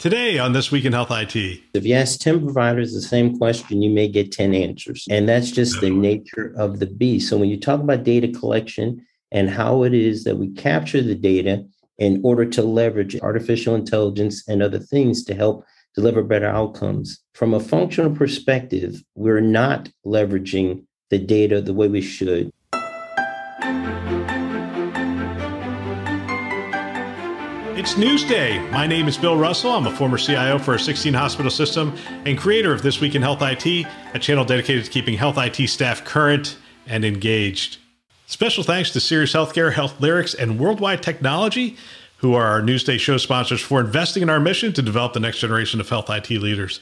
Today on This Week in Health IT. If you ask 10 providers the same question, you may get 10 answers. And that's just the nature of the beast. So when you talk about data collection and how it is that we capture the data in order to leverage artificial intelligence and other things to help deliver better outcomes, from a functional perspective, we're not leveraging the data the way we should. It's Newsday. My name is Bill Russell. I'm a former CIO for a 16 hospital system and creator of This Week in Health IT, a channel dedicated to keeping health IT staff current and engaged. Special thanks to Sirius Healthcare, Health Lyrics, and Worldwide Technology, who are our Newsday show sponsors, for investing in our mission to develop the next generation of health IT leaders.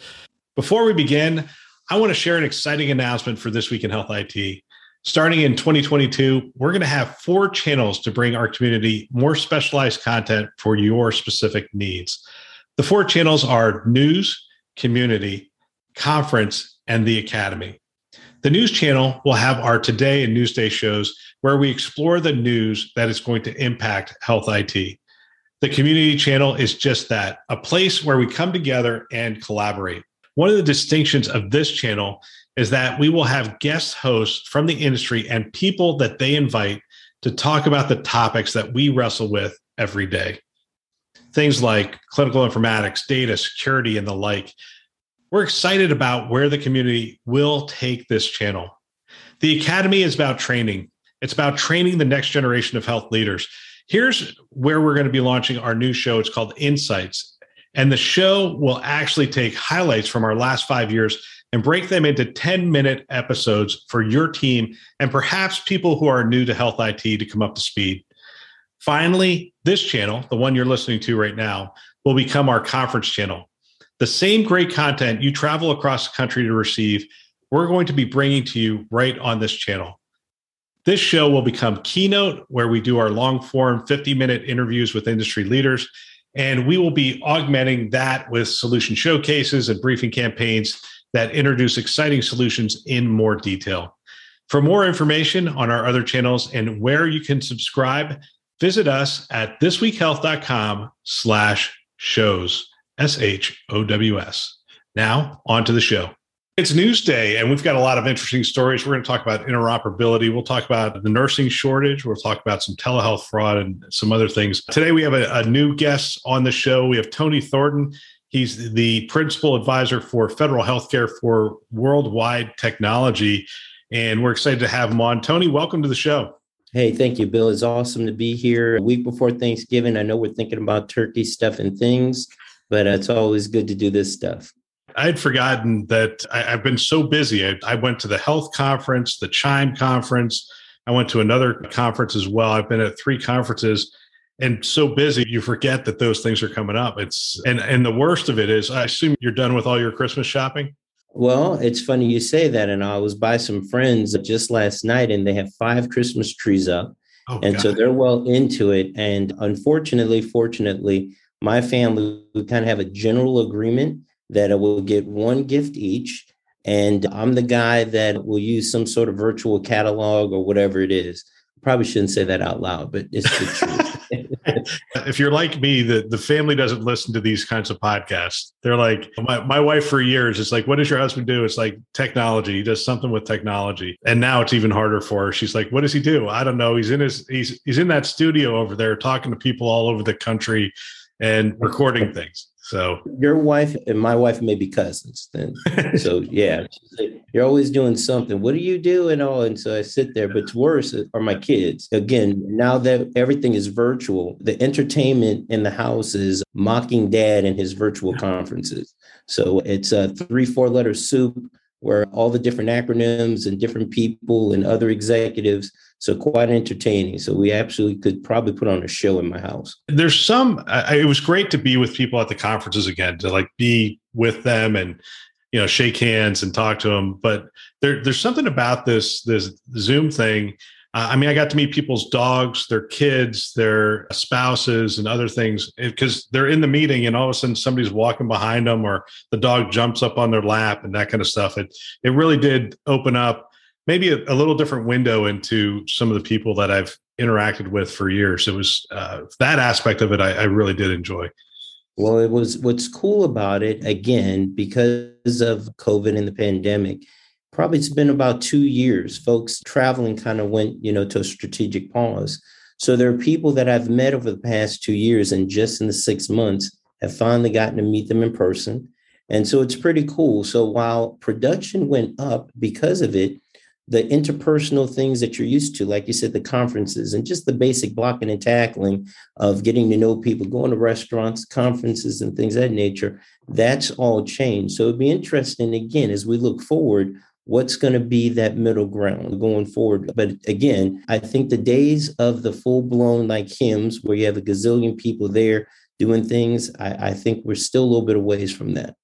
Before we begin, I want to share an exciting announcement for This Week in Health IT. Starting in 2022, we're going to have four channels to bring our community more specialized content for your specific needs. The four channels are news, community, conference, and the academy. The news channel will have our Today and Newsday shows where we explore the news that is going to impact health IT. The community channel is just that a place where we come together and collaborate. One of the distinctions of this channel is that we will have guest hosts from the industry and people that they invite to talk about the topics that we wrestle with every day. Things like clinical informatics, data, security, and the like. We're excited about where the community will take this channel. The Academy is about training, it's about training the next generation of health leaders. Here's where we're going to be launching our new show. It's called Insights. And the show will actually take highlights from our last five years and break them into 10 minute episodes for your team and perhaps people who are new to health IT to come up to speed. Finally, this channel, the one you're listening to right now, will become our conference channel. The same great content you travel across the country to receive, we're going to be bringing to you right on this channel. This show will become Keynote, where we do our long form 50 minute interviews with industry leaders. And we will be augmenting that with solution showcases and briefing campaigns that introduce exciting solutions in more detail. For more information on our other channels and where you can subscribe, visit us at thisweekhealth.com slash shows, S-H-O-W-S. Now, on to the show. It's Newsday, and we've got a lot of interesting stories. We're going to talk about interoperability. We'll talk about the nursing shortage. We'll talk about some telehealth fraud and some other things. Today, we have a, a new guest on the show. We have Tony Thornton. He's the principal advisor for federal healthcare for worldwide technology. And we're excited to have him on. Tony, welcome to the show. Hey, thank you, Bill. It's awesome to be here a week before Thanksgiving. I know we're thinking about turkey stuff and things, but it's always good to do this stuff. I had forgotten that I, have been so busy. I, I went to the health conference, the Chime conference. I went to another conference as well. I've been at three conferences and so busy you forget that those things are coming up. It's and and the worst of it is i assume you're done with all your christmas shopping? Well it's funny you say that and i was by some friends just last night and they have five christmas trees up. Oh, and God. so they're well into it and unfortunately fortunately my family we kind of have a general agreement that we'll get one gift each and i'm the guy that will use some sort of virtual catalog or whatever it is. Probably shouldn't say that out loud but it's the truth if you're like me, the, the family doesn't listen to these kinds of podcasts. They're like, my, my wife for years, it's like, what does your husband do? It's like technology. He does something with technology. And now it's even harder for her. She's like, what does he do? I don't know. He's in his, he's, he's in that studio over there talking to people all over the country and recording things. So your wife and my wife may be cousins then. so yeah, you're always doing something. What do you do? And all, and so I sit there. But worse are my kids. Again, now that everything is virtual, the entertainment in the house is mocking dad in his virtual conferences. So it's a three, four letter soup where all the different acronyms and different people and other executives so quite entertaining. So we absolutely could probably put on a show in my house. There's some. I, it was great to be with people at the conferences again, to like be with them and you know shake hands and talk to them. But there, there's something about this this Zoom thing uh, I mean, I got to meet people's dogs, their kids, their spouses, and other things because they're in the meeting, and all of a sudden somebody's walking behind them, or the dog jumps up on their lap, and that kind of stuff. It it really did open up maybe a, a little different window into some of the people that I've interacted with for years. It was uh, that aspect of it I, I really did enjoy. Well, it was what's cool about it again because of COVID and the pandemic probably it's been about two years. Folks traveling kind of went, you know, to a strategic pause. So there are people that I've met over the past two years, and just in the six months, have finally gotten to meet them in person. And so it's pretty cool. So while production went up because of it, the interpersonal things that you're used to, like you said, the conferences and just the basic blocking and tackling of getting to know people, going to restaurants, conferences, and things of that nature, that's all changed. So it'd be interesting, again, as we look forward, what's going to be that middle ground going forward. But again, I think the days of the full blown like HIMSS where you have a gazillion people there doing things, I, I think we're still a little bit of ways from that.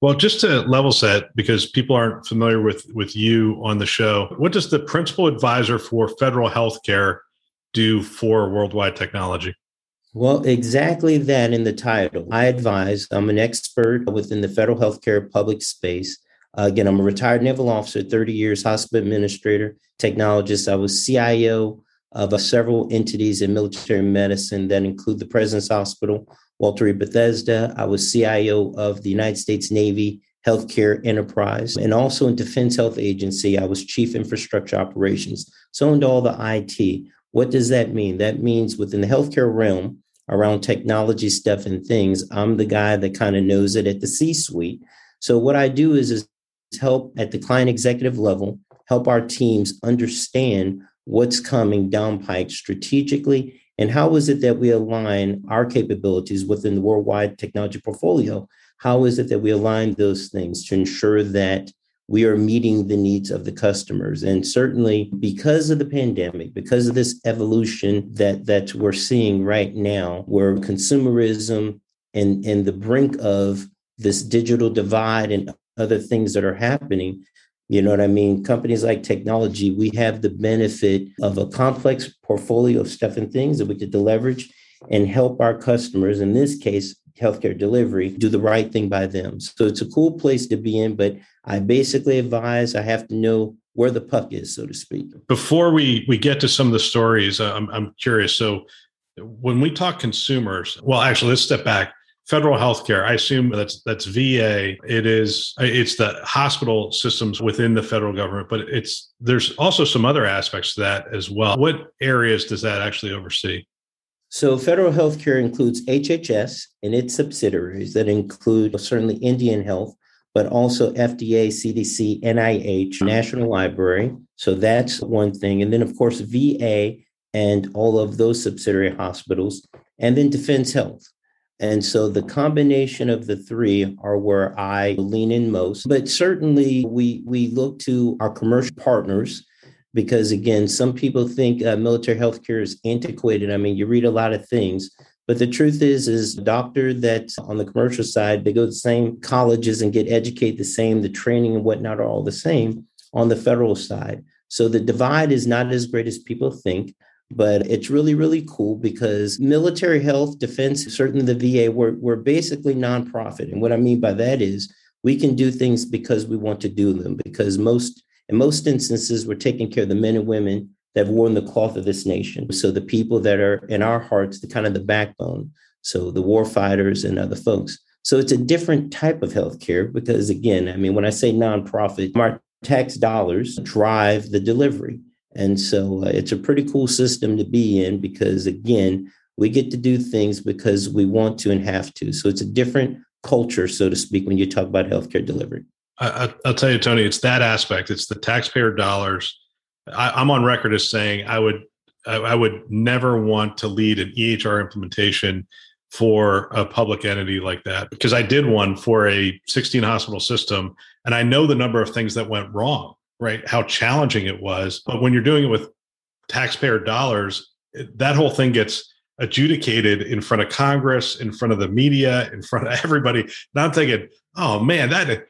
Well, just to level set, because people aren't familiar with with you on the show, what does the principal advisor for federal healthcare do for worldwide technology? Well, exactly that in the title. I advise, I'm an expert within the federal healthcare public space. Uh, again, I'm a retired naval officer, 30 years, hospital administrator, technologist. I was CIO of uh, several entities in military medicine that include the President's Hospital, Walter Reed Bethesda. I was CIO of the United States Navy Healthcare Enterprise, and also in Defense Health Agency, I was Chief Infrastructure Operations. So, into all the IT. What does that mean? That means within the healthcare realm, around technology stuff and things, I'm the guy that kind of knows it at the C suite. So, what I do is, is help at the client executive level, help our teams understand what's coming down pike strategically and how is it that we align our capabilities within the worldwide technology portfolio? How is it that we align those things to ensure that we are meeting the needs of the customers? And certainly because of the pandemic because of this evolution that that we're seeing right now where consumerism and and the brink of this digital divide and other things that are happening. You know what I mean? Companies like technology, we have the benefit of a complex portfolio of stuff and things that we could leverage and help our customers, in this case, healthcare delivery, do the right thing by them. So it's a cool place to be in, but I basically advise I have to know where the puck is, so to speak. Before we we get to some of the stories, uh, I'm I'm curious. So when we talk consumers, well, actually, let's step back federal healthcare i assume that's that's va it is it's the hospital systems within the federal government but it's there's also some other aspects to that as well. What areas does that actually oversee? So federal healthcare includes hhs and its subsidiaries that include certainly indian health but also fda cdc nih mm-hmm. national library. So that's one thing. And then of course va and all of those subsidiary hospitals. And then defense health and so the combination of the three are where I lean in most. But certainly we we look to our commercial partners because again, some people think uh, military healthcare is antiquated. I mean, you read a lot of things, but the truth is, is doctor that on the commercial side, they go to the same colleges and get educated the same. The training and whatnot are all the same on the federal side. So the divide is not as great as people think but it's really really cool because military health defense certainly the va we're, we're basically nonprofit. And what i mean by that is we can do things because we want to do them because most in most instances we're taking care of the men and women that have worn the cloth of this nation. So the people that are in our hearts the kind of the backbone so the war fighters and other folks. So it's a different type of healthcare because again i mean when i say nonprofit our tax dollars drive the delivery and so uh, it's a pretty cool system to be in because, again, we get to do things because we want to and have to. So it's a different culture, so to speak, when you talk about healthcare delivery. I, will tell you, Tony, it's that aspect. It's the taxpayer dollars. I, am on record as saying I would I, I would never want to lead an EHR implementation for a public entity like that because I did one for a 16 hospital system and I know the number of things that went wrong right? How challenging it was. But when you're doing it with taxpayer dollars, that whole thing gets adjudicated in front of Congress, in front of the media, in front of everybody. And I'm thinking, oh man, that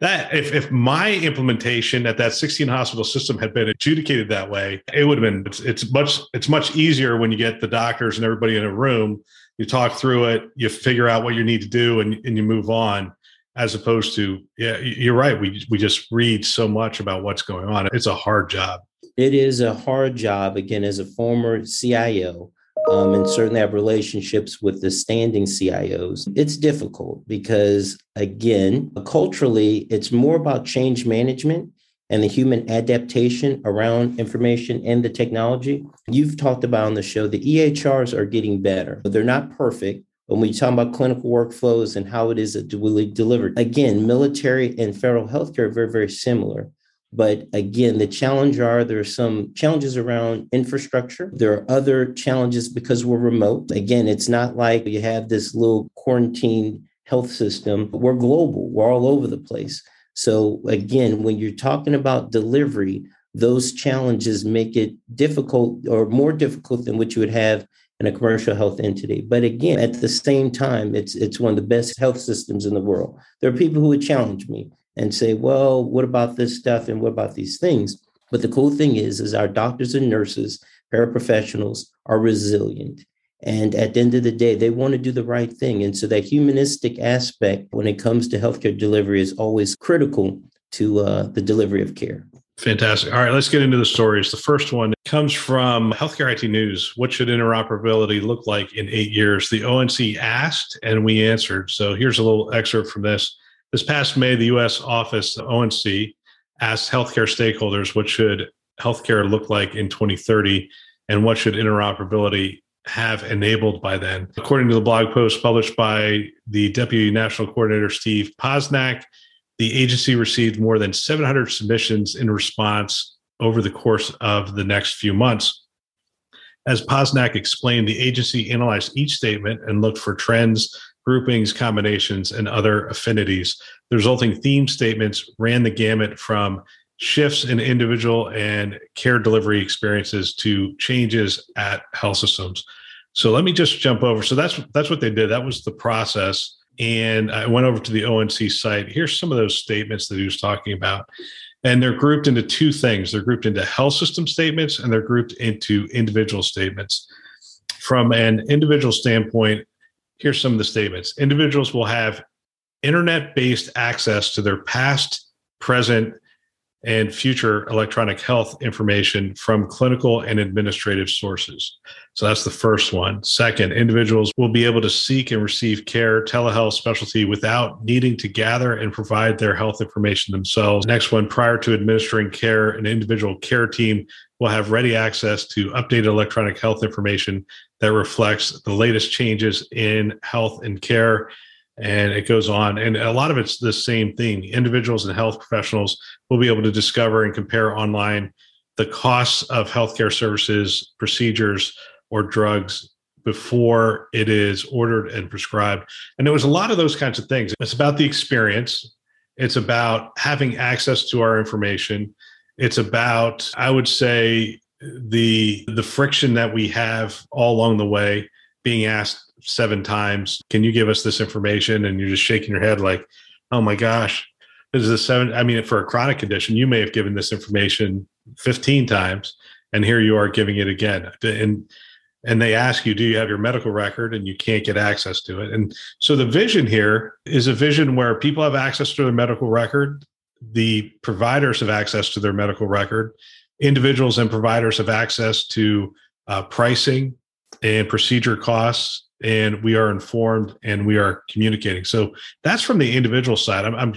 that if, if my implementation at that 16 hospital system had been adjudicated that way it would have been it's, it's much it's much easier when you get the doctors and everybody in a room you talk through it you figure out what you need to do and, and you move on as opposed to yeah you're right we we just read so much about what's going on it's a hard job it is a hard job again as a former cio um, and certainly have relationships with the standing CIOs. It's difficult because, again, culturally, it's more about change management and the human adaptation around information and the technology. You've talked about on the show the EHRs are getting better, but they're not perfect. When we talk about clinical workflows and how it is that we delivered, again, military and federal healthcare are very, very similar. But again, the challenge are there are some challenges around infrastructure. There are other challenges because we're remote. Again, it's not like you have this little quarantine health system. We're global. We're all over the place. So again, when you're talking about delivery, those challenges make it difficult or more difficult than what you would have in a commercial health entity. But again, at the same time, it's it's one of the best health systems in the world. There are people who would challenge me and say, well, what about this stuff and what about these things? But the cool thing is, is our doctors and nurses, paraprofessionals are resilient. And at the end of the day, they want to do the right thing. And so that humanistic aspect when it comes to healthcare delivery is always critical to uh, the delivery of care. Fantastic. All right, let's get into the stories. The first one comes from Healthcare IT News. What should interoperability look like in eight years? The ONC asked, and we answered. So here's a little excerpt from this. This past May, the U.S. Office, the ONC, asked healthcare stakeholders what should healthcare look like in 2030 and what should interoperability have enabled by then. According to the blog post published by the Deputy National Coordinator Steve Posnack, the agency received more than 700 submissions in response over the course of the next few months. As Posnack explained, the agency analyzed each statement and looked for trends groupings, combinations, and other affinities. The resulting theme statements ran the gamut from shifts in individual and care delivery experiences to changes at health systems. So let me just jump over. So that's that's what they did. That was the process. And I went over to the ONC site. Here's some of those statements that he was talking about. And they're grouped into two things. They're grouped into health system statements and they're grouped into individual statements. From an individual standpoint, here's some of the statements individuals will have internet based access to their past, present, and future electronic health information from clinical and administrative sources. So that's the first one. Second, individuals will be able to seek and receive care, telehealth specialty without needing to gather and provide their health information themselves. Next one, prior to administering care, an individual care team will have ready access to updated electronic health information that reflects the latest changes in health and care. And it goes on. And a lot of it's the same thing. Individuals and health professionals will be able to discover and compare online the costs of healthcare services, procedures, or drugs before it is ordered and prescribed. And there was a lot of those kinds of things. It's about the experience, it's about having access to our information. It's about, I would say, the the friction that we have all along the way being asked seven times. Can you give us this information? And you're just shaking your head like oh my gosh this is a seven i mean for a chronic condition you may have given this information 15 times and here you are giving it again. And and they ask you do you have your medical record? And you can't get access to it. And so the vision here is a vision where people have access to their medical record. The providers have access to their medical record. Individuals and providers have access to uh, pricing and procedure costs and we are informed and we are communicating. So that's from the individual side. I'm, I'm,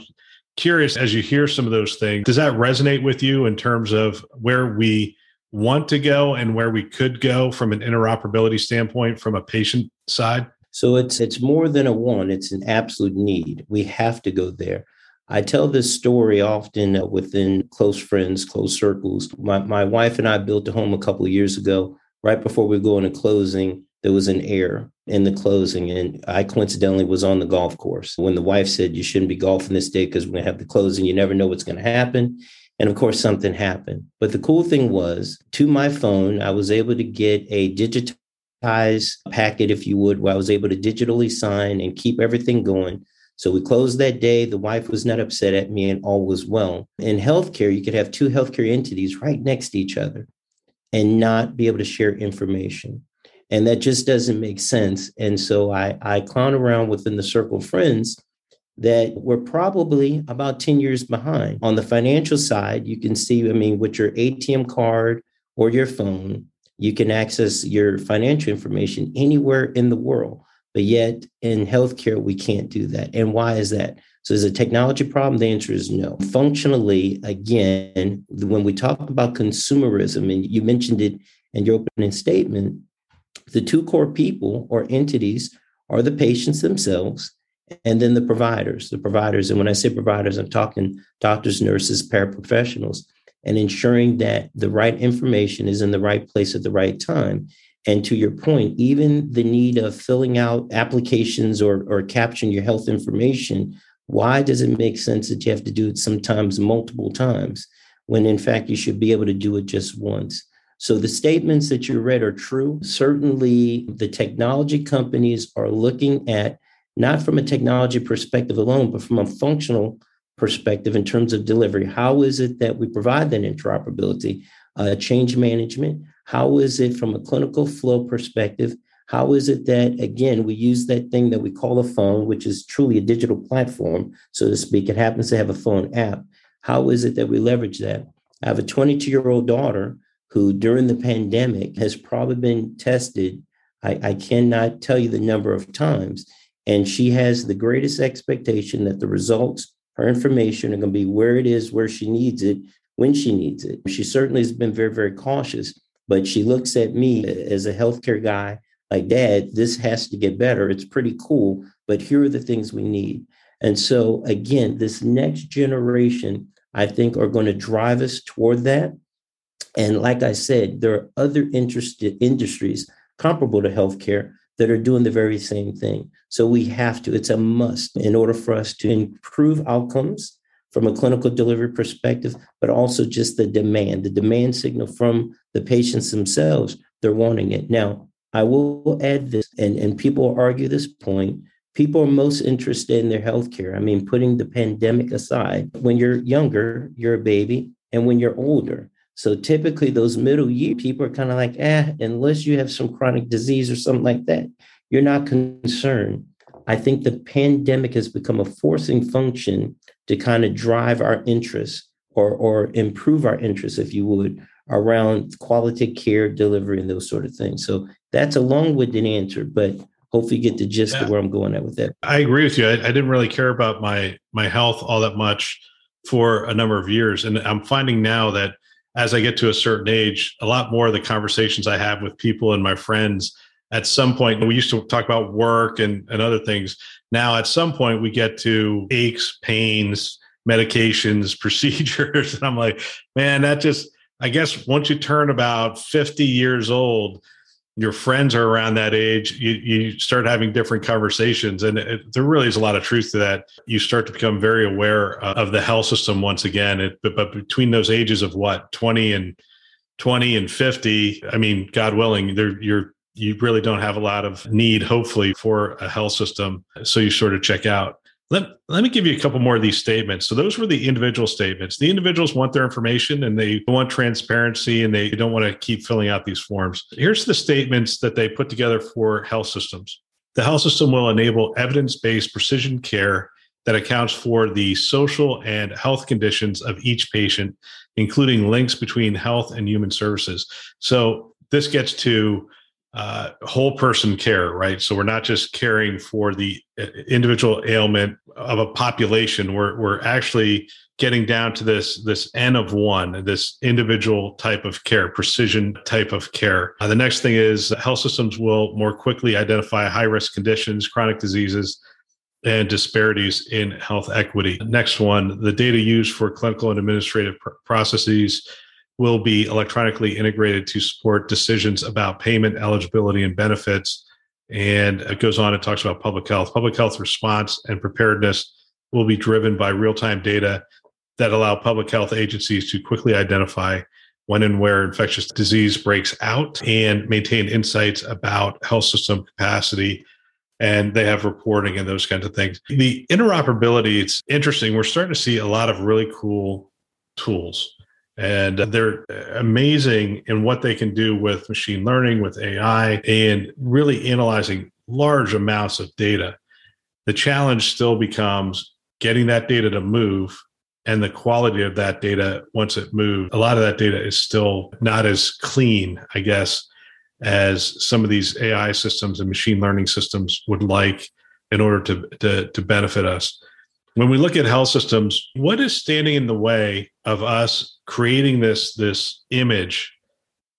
curious as you hear some of those things does that resonate with you in terms of where we want to go and where we could go from an interoperability standpoint from a patient side? So it's it's more than a one it's an absolute need. We have to go there. I tell this story often within close friends, close circles. My, my wife and I built a home a couple of years ago. Right before we go into closing, there was an error in the closing, and I coincidentally was on the golf course when the wife said, You shouldn't be golfing this day because we're going to have the closing. You never know what's going to happen. And of course, something happened. But the cool thing was, to my phone, I was able to get a digitized packet, if you would, where I was able to digitally sign and keep everything going So we closed that day. The wife was not upset at me and all was well. In healthcare, you could have two healthcare entities right next to each other and not be able to share information. And that just doesn't make sense. And so I, I clown around within the circle of friends that we're probably about 10 years behind. On the financial side, you can see, I mean, with your ATM card or your phone, you can access your financial information anywhere in the world. But yet in healthcare, we can't do that. And why is that? So is a technology problem? The answer is no. Functionally, again, when we talk about consumerism, and you mentioned it in your opening statement, the two core people or entities are the patients themselves and then the providers, the providers. And when I say providers, I'm talking doctors, nurses, paraprofessionals, and ensuring that the right information is in the right place at the right time. And to your point, even the need of filling out applications or, or capturing your health information, why does it make sense that you have to do it sometimes multiple times when in fact you should be able to do it just once? So the statements that you read are true. Certainly, the technology companies are looking at not from a technology perspective alone, but from a functional perspective in terms of delivery. How is it that we provide that interoperability, uh, change management? How is it from a clinical flow perspective? How is it that, again, we use that thing that we call a phone, which is truly a digital platform, so to speak? It happens to have a phone app. How is it that we leverage that? I have a 22 year old daughter who, during the pandemic, has probably been tested. I, I cannot tell you the number of times and she has the greatest expectation that the results, her information are going to be where it is, where she needs it, when she needs it. She certainly has been very, very cautious, but she looks at me as a healthcare guy like, Dad, this has to get better. It's pretty cool, but here are the things we need. And so, again, this next generation, I think, are going to drive us toward that. And like I said, there are other interested industries comparable to healthcare that are doing the very same thing. So we have to, it's a must in order for us to improve outcomes from a clinical delivery perspective, but also just the demand, the demand signal from the patients themselves. They're wanting it. Now, I will add this, and, and people argue this point. People are most interested in their healthcare. I mean, putting the pandemic aside, when you're younger, you're a baby, and when you're older, so typically, those middle year people are kind of like, eh, unless you have some chronic disease or something like that, you're not concerned. I think the pandemic has become a forcing function to kind of drive our interests or, or improve our interests, if you would, around quality care delivery and those sort of things. So that's a long-winded answer, but hopefully you get the gist yeah. of where I'm going at with that. I agree with you. I, I didn't really care about my my health all that much for a number of years, and I'm finding now that as I get to a certain age, a lot more of the conversations I have with people and my friends at some point, we used to talk about work and, and other things. Now, at some point, we get to aches, pains, medications, procedures. And I'm like, man, that just, I guess once you turn about 50 years old, your friends are around that age, you, you start having different conversations. And it, there really is a lot of truth to that. You start to become very aware uh, of the health system once again. It, but, but between those ages of what, 20 and 20 and 50, I mean, God willing, there you're you really don't have a lot of need, hopefully, for a health system. So you sort of check out. Let, let me give you a couple more of these statements. So those were the individual statements. The individuals want their information and they want transparency and they don't want to keep filling out these forms. Here's the statements that they put together for health systems. The health system will enable evidence-based precision care that accounts for the social and health conditions of each patient, including links between health and human services. So this gets to uh, whole person care, right? So we're not just caring for the uh, individual ailment of a population. We're we're actually getting down to this this n of one, this individual type of care, precision type of care. Uh, the next thing is health systems will more quickly identify high risk conditions, chronic diseases. And disparities in health equity. Next one, the data used for clinical and administrative pr- processes will be electronically integrated to support decisions about payment, eligibility, and benefits. And it goes on and talks about public health. Public health response and preparedness will be driven by real time data that allow public health agencies to quickly identify when and where infectious disease breaks out and maintain insights about health system capacity and they have reporting and those kinds of things. The interoperability, it's interesting. We're starting to see a lot of really cool tools and they're amazing in what they can do with machine learning, with AI, and really analyzing large amounts of data. The challenge still becomes getting that data to move and the quality of that data once it moves. A lot of that data is still not as clean, I guess, as some of these AI systems and machine learning systems would like in order to, to, to benefit us. When we look at health systems, what is standing in the way of us creating this, this image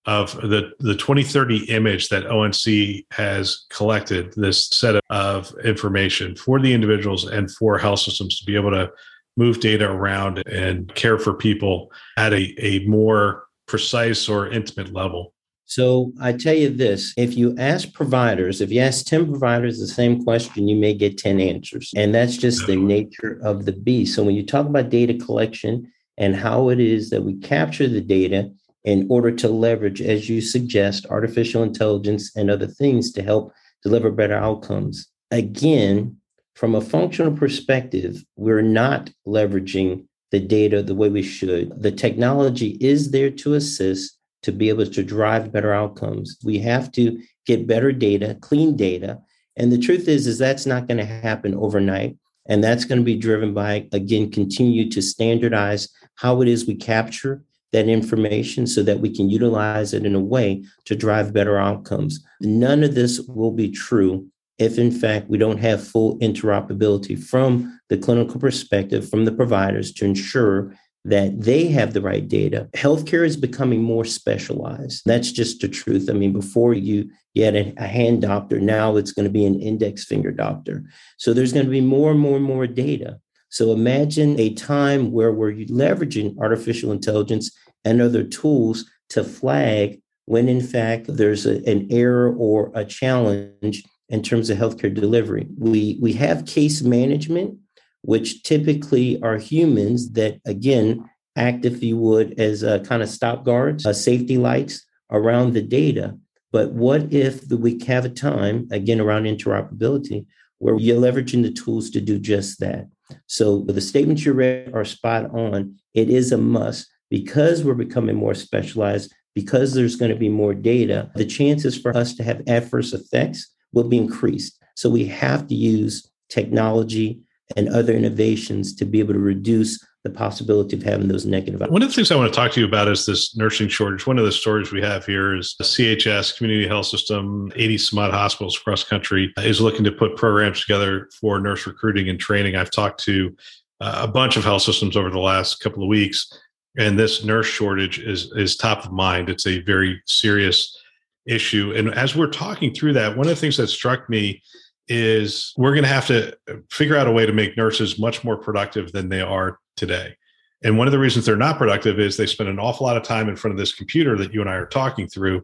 of the, the 2030 image that ONC has collected, this set of information for the individuals and for health systems to be able to move data around and care for people at a, a more precise or intimate level. So I tell you this if you ask providers, if you ask 10 providers the same question, you may get 10 answers. And that's just the nature of the beast. So when you talk about data collection and how it is that we capture the data in order to leverage, as you suggest, artificial intelligence and other things to help deliver better outcomes. Again, from a functional perspective, we're not leveraging the data the way we should. The technology is there to assist to be able to drive better outcomes. We have to get better data, clean data. And the truth is, is that's not going to happen overnight. And that's going to be driven by, again, continue to standardize how it is we capture that information so that we can utilize it in a way to drive better outcomes. None of this will be true if, in fact, we don't have full interoperability from the clinical perspective, from the providers to ensure that they have the right data. Healthcare is becoming more specialized. That's just the truth. I mean, before you, you had a, hand doctor, now it's going to be an index finger doctor. So there's going to be more and more and more data. So imagine a time where we're leveraging artificial intelligence and other tools to flag when in fact there's a, an error or a challenge in terms of healthcare delivery. We we have case management which typically are humans that, again, act, if you would, as a kind of stop guards, uh, safety lights around the data. But what if we have a time, again, around interoperability, where you're leveraging the tools to do just that? So the statements you read are spot on. It is a must because we're becoming more specialized, because there's going to be more data, the chances for us to have adverse effects will be increased. So we have to use technology and other innovations to be able to reduce the possibility of having those negative outcomes. One of the things I want to talk to you about is this nursing shortage. One of the stories we have here is the CHS Community Health System, 80 some odd hospitals across country is looking to put programs together for nurse recruiting and training. I've talked to uh, a bunch of health systems over the last couple of weeks, and this nurse shortage is is top of mind. It's a very serious issue. And as we're talking through that, one of the things that struck me is we're going to have to figure out a way to make nurses much more productive than they are today. And one of the reasons they're not productive is they spend an awful lot of time in front of this computer that you and I are talking through,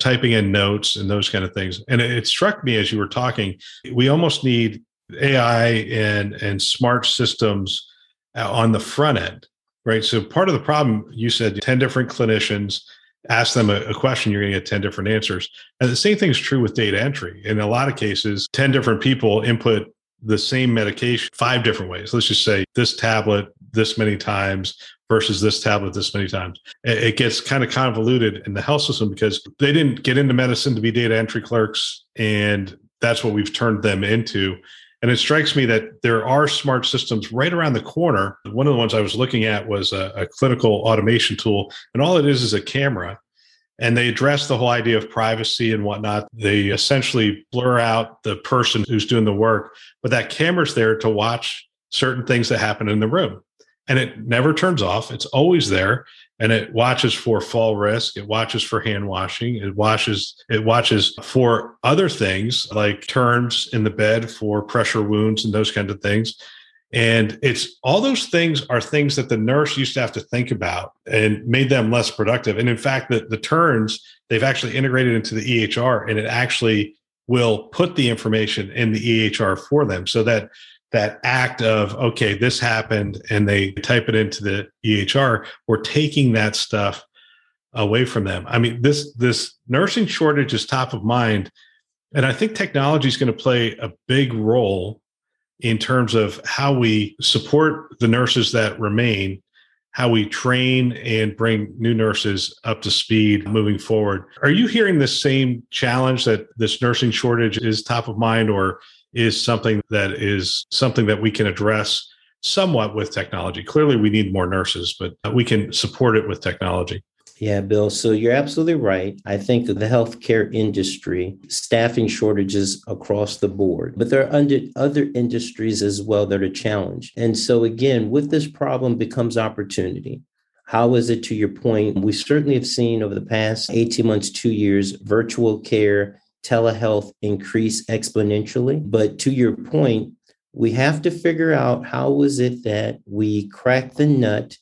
typing in notes and those kind of things. And it, struck me as you were talking, we almost need AI and and smart systems uh, on the front end, right? So part of the problem you said 10 different clinicians ask them a, a, question, you're going to get 10 different answers. And the same thing is true with data entry. In a lot of cases, 10 different people input the same medication five different ways. Let's just say this tablet this many times versus this tablet this many times. It gets kind of convoluted in the health system because they didn't get into medicine to be data entry clerks. And that's what we've turned them into. And it strikes me that there are smart systems right around the corner. One of the ones I was looking at was a, a, clinical automation tool, and all it is is a camera. And they address the whole idea of privacy and whatnot. They essentially blur out the person who's doing the work, but that camera's there to watch certain things that happen in the room. And it never turns off, it's always there and it watches for fall risk it watches for hand washing it watches it watches for other things like turns in the bed for pressure wounds and those kinds of things. And it's all those things are things that the nurse used to have to think about and made them less productive. And in fact the, the turns they've actually integrated into the ehr and it actually will put the information in the ehr for them so that that act of okay this happened and they type it into the ehr we're taking that stuff away from them i mean this this nursing shortage is top of mind And I think technology is going to play a big role in terms of how we support the nurses that remain, how we train and bring new nurses up to speed moving forward. Are you hearing the same challenge that this nursing shortage is top of mind or is something that is something that we can address somewhat with technology? Clearly we need more nurses, but we can support it with technology. Yeah, Bill. So you're absolutely right. I think the healthcare industry, staffing shortages across the board, but there are under other industries as well that are challenged. And so again, with this problem becomes opportunity. How is it to your point? We certainly have seen over the past 18 months, two years, virtual care, telehealth increase exponentially. But to your point, we have to figure out how is it that we crack the nut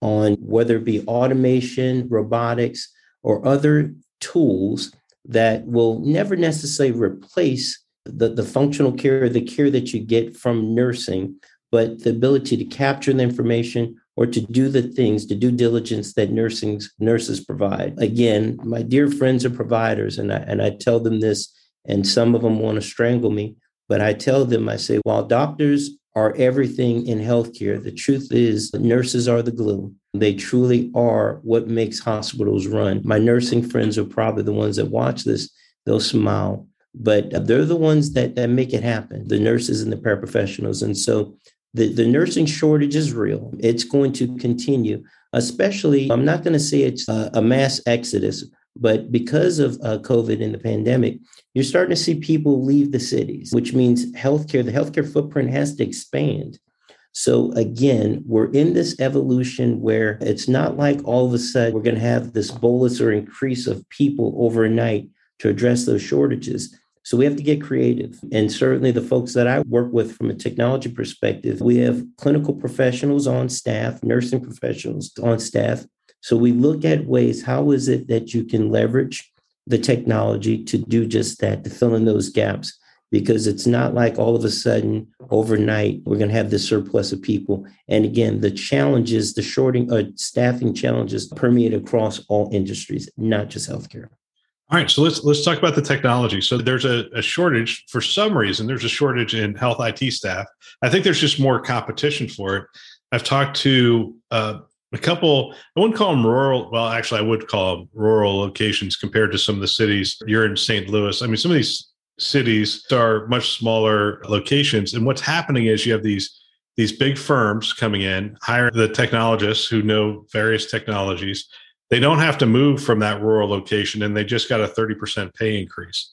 on whether it be automation, robotics, or other tools that will never necessarily replace the, the functional care, the care that you get from nursing, but the ability to capture the information or to do the things, to due diligence that nursing nurses provide. Again, my dear friends are providers, and I and I tell them this, and some of them want to strangle me, but I tell them, I say, while doctors are everything in healthcare. The truth is, nurses are the glue. They truly are what makes hospitals run. My nursing friends are probably the ones that watch this. They'll smile, but they're the ones that, that make it happen the nurses and the paraprofessionals. And so the, the nursing shortage is real. It's going to continue, especially, I'm not going to say it's a, a mass exodus, but because of uh, COVID and the pandemic, you're starting to see people leave the cities, which means healthcare, the healthcare footprint has to expand. So again, we're in this evolution where it's not like all of a sudden we're going to have this bolus or increase of people overnight to address those shortages. So we have to get creative. And certainly the folks that I work with from a technology perspective, we have clinical professionals on staff, nursing professionals on staff. So we look at ways, how is it that you can leverage the technology to do just that, to fill in those gaps. Because it's not like all of a sudden overnight we're going to have this surplus of people. And again, the challenges, the shorting, uh, staffing challenges permeate across all industries, not just healthcare. All right, so let's let's talk about the technology. So there's a, a, shortage for some reason. There's a shortage in health IT staff. I think there's just more competition for it. I've talked to uh, a couple i wouldn't call them rural well actually i would call them rural locations compared to some of the cities you're in st louis i mean some of these cities are much smaller locations and what's happening is you have these these big firms coming in hire the technologists who know various technologies they don't have to move from that rural location and they just got a 30% pay increase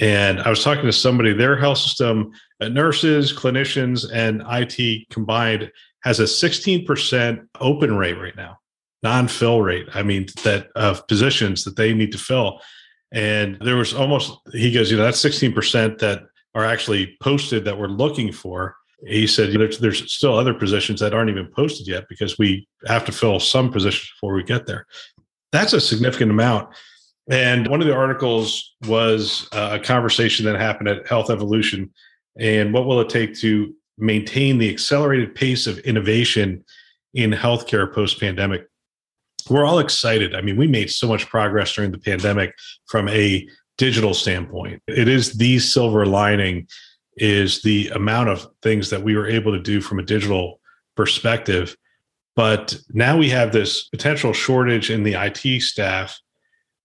and i was talking to somebody their health system uh, nurses clinicians and it combined has a 16% open rate right now, non-fill rate. I mean, that of positions that they need to fill. And there was almost, he goes, you know, that's 16% that are actually posted that we're looking for. He said, there's, there's still other positions that aren't even posted yet because we have to fill some positions before we get there. That's a significant amount. And one of the articles was uh, a conversation that happened at Health Evolution. And what will it take to maintain the accelerated pace of innovation in healthcare post pandemic. We're all excited. I mean, we made so much progress during the pandemic from a digital standpoint. It is the silver lining is the amount of things that we were able to do from a digital perspective. But now we have this potential shortage in the IT staff.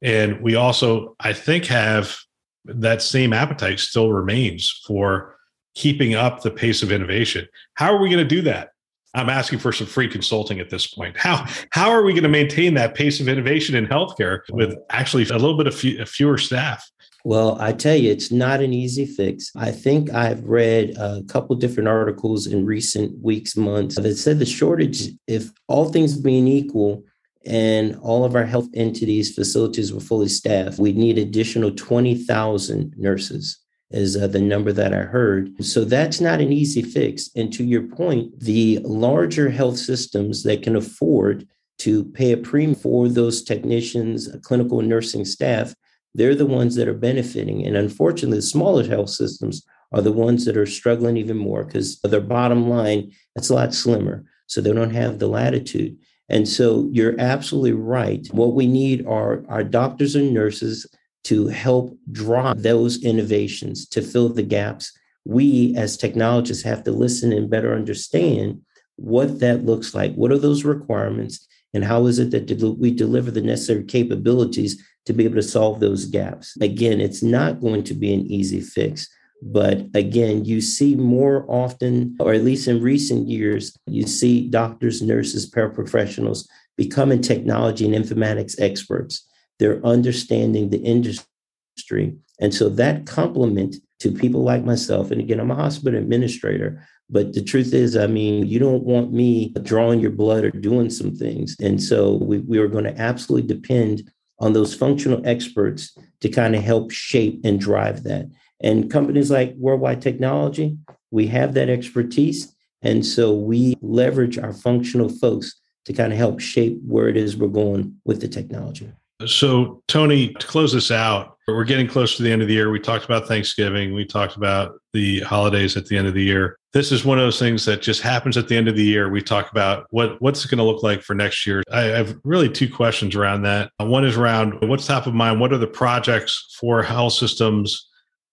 And we also, I think, have that same appetite still remains for keeping up the pace of innovation. How are we going to do that? I'm asking for some free consulting at this point. How how are we going to maintain that pace of innovation in healthcare with actually a little bit of few, fewer staff? Well, I tell you, it's not an easy fix. I think I've read a couple different articles in recent weeks, months that said the shortage, if all things being equal, and all of our health entities, facilities were fully staffed, we'd need additional 20,000 nurses is uh, the number that I heard. So that's not an easy fix. And to your point, the larger health systems that can afford to pay a premium for those technicians, clinical nursing staff, they're the ones that are benefiting. And unfortunately, the smaller health systems are the ones that are struggling even more because their bottom line, it's a lot slimmer. So they don't have the latitude. And so you're absolutely right. What we need are our doctors and nurses to help drive those innovations to fill the gaps. We as technologists have to listen and better understand what that looks like. What are those requirements? And how is it that we deliver the necessary capabilities to be able to solve those gaps? Again, it's not going to be an easy fix. But again, you see more often, or at least in recent years, you see doctors, nurses, paraprofessionals becoming technology and informatics experts. They're understanding the industry. And so that complement to people like myself, and again, I'm a hospital administrator, but the truth is, I mean, you don't want me drawing your blood or doing some things. And so we, we are going to absolutely depend on those functional experts to kind of help shape and drive that. And companies like Worldwide Technology, we have that expertise. And so we leverage our functional folks to kind of help shape where it is we're going with the technology. So, Tony, to close this out, we're getting close to the end of the year. We talked about Thanksgiving, we talked about the holidays at the end of the year. This is one of those things that just happens at the end of the year. We talk about what what's it going to look like for next year. I have really two questions around that. One is around what's top of mind. What are the projects for health systems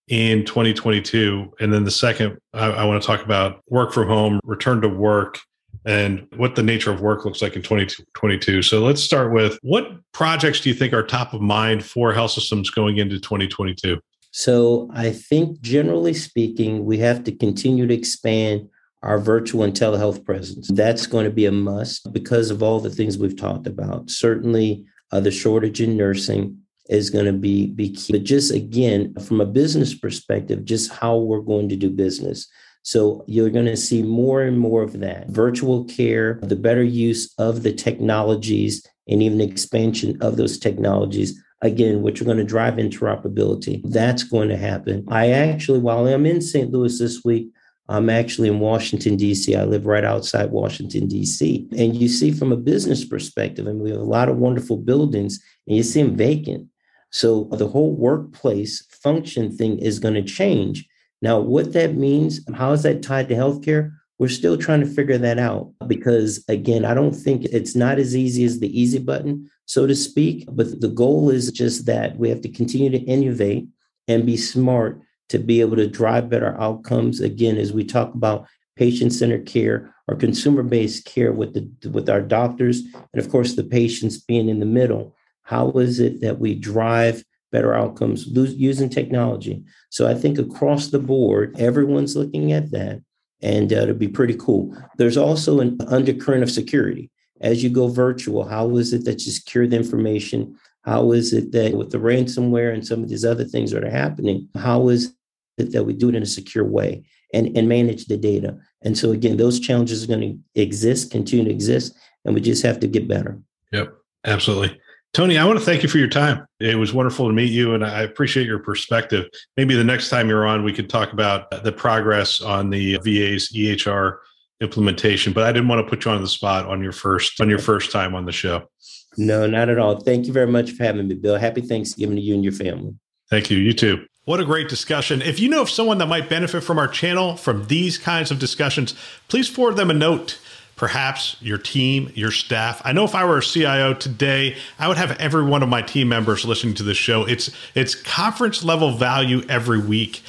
in 2022? And then the second, I, I want to talk about work from home, return to work, and what the nature of work looks like in 2022. So let's start with what projects do you think are top of mind for health systems going into 2022? So I think generally speaking, we have to continue to expand our virtual and telehealth presence. That's going to be a must because of all the things we've talked about. Certainly, uh, the shortage in nursing is going to be, be key. But just again, from a business perspective, just how we're going to do business. So you're going to see more and more of that virtual care, the better use of the technologies, and even expansion of those technologies. Again, which are going to drive interoperability. That's going to happen. I actually, while I'm in St. Louis this week, I'm actually in Washington, D.C. I live right outside Washington, D.C. And you see from a business perspective, and we have a lot of wonderful buildings and you see them vacant. So the whole workplace function thing is going to change. Now, what that means, how is that tied to healthcare? We're still trying to figure that out because, again, I don't think it's not as easy as the easy button, so to speak. But the goal is just that we have to continue to innovate and be smart to be able to drive better outcomes. Again, as we talk about patient centered care or consumer based care with the with our doctors and of course the patients being in the middle how is it that we drive better outcomes using technology. So I think across the board, everyone's looking at that, and uh, it'll be pretty cool. There's also an undercurrent of security. As you go virtual, how is it that you secure the information? How is it that with the ransomware and some of these other things that are happening, how is it that we do it in a secure way and, and manage the data? And so, again, those challenges are going to exist, continue to exist, and we just have to get better. Yep, absolutely. Tony, I want to thank you for your time. It was wonderful to meet you, and I appreciate your perspective. Maybe the next time you're on, we could talk about the progress on the VA's EHR implementation. But I didn't want to put you on the spot on your first on your first time on the show. No, not at all. Thank you very much for having me, Bill. Happy Thanksgiving to you and your family. Thank you. You too. What a great discussion. If you know of someone that might benefit from our channel from these kinds of discussions, please forward them a note perhaps your team, your staff. I know if I were a CIO today, I would have every one of my team members listening to this show. It's it's conference level value every week.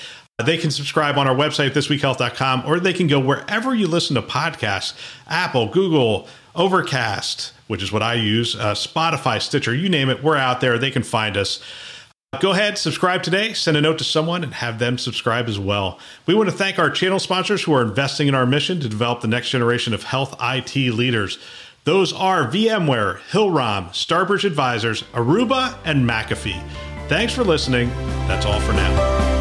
They can subscribe on our website, thisweekhealth.com, or they can go wherever you listen to podcasts Apple, Google, Overcast, which is what I use, uh, Spotify, Stitcher, you name it. We're out there. They can find us. Go ahead, subscribe today, send a note to someone, and have them subscribe as well. We want to thank our channel sponsors who are investing in our mission to develop the next generation of health IT leaders. Those are VMware, Hillrom, Starbridge Advisors, Aruba, and McAfee. Thanks for listening. That's all for now.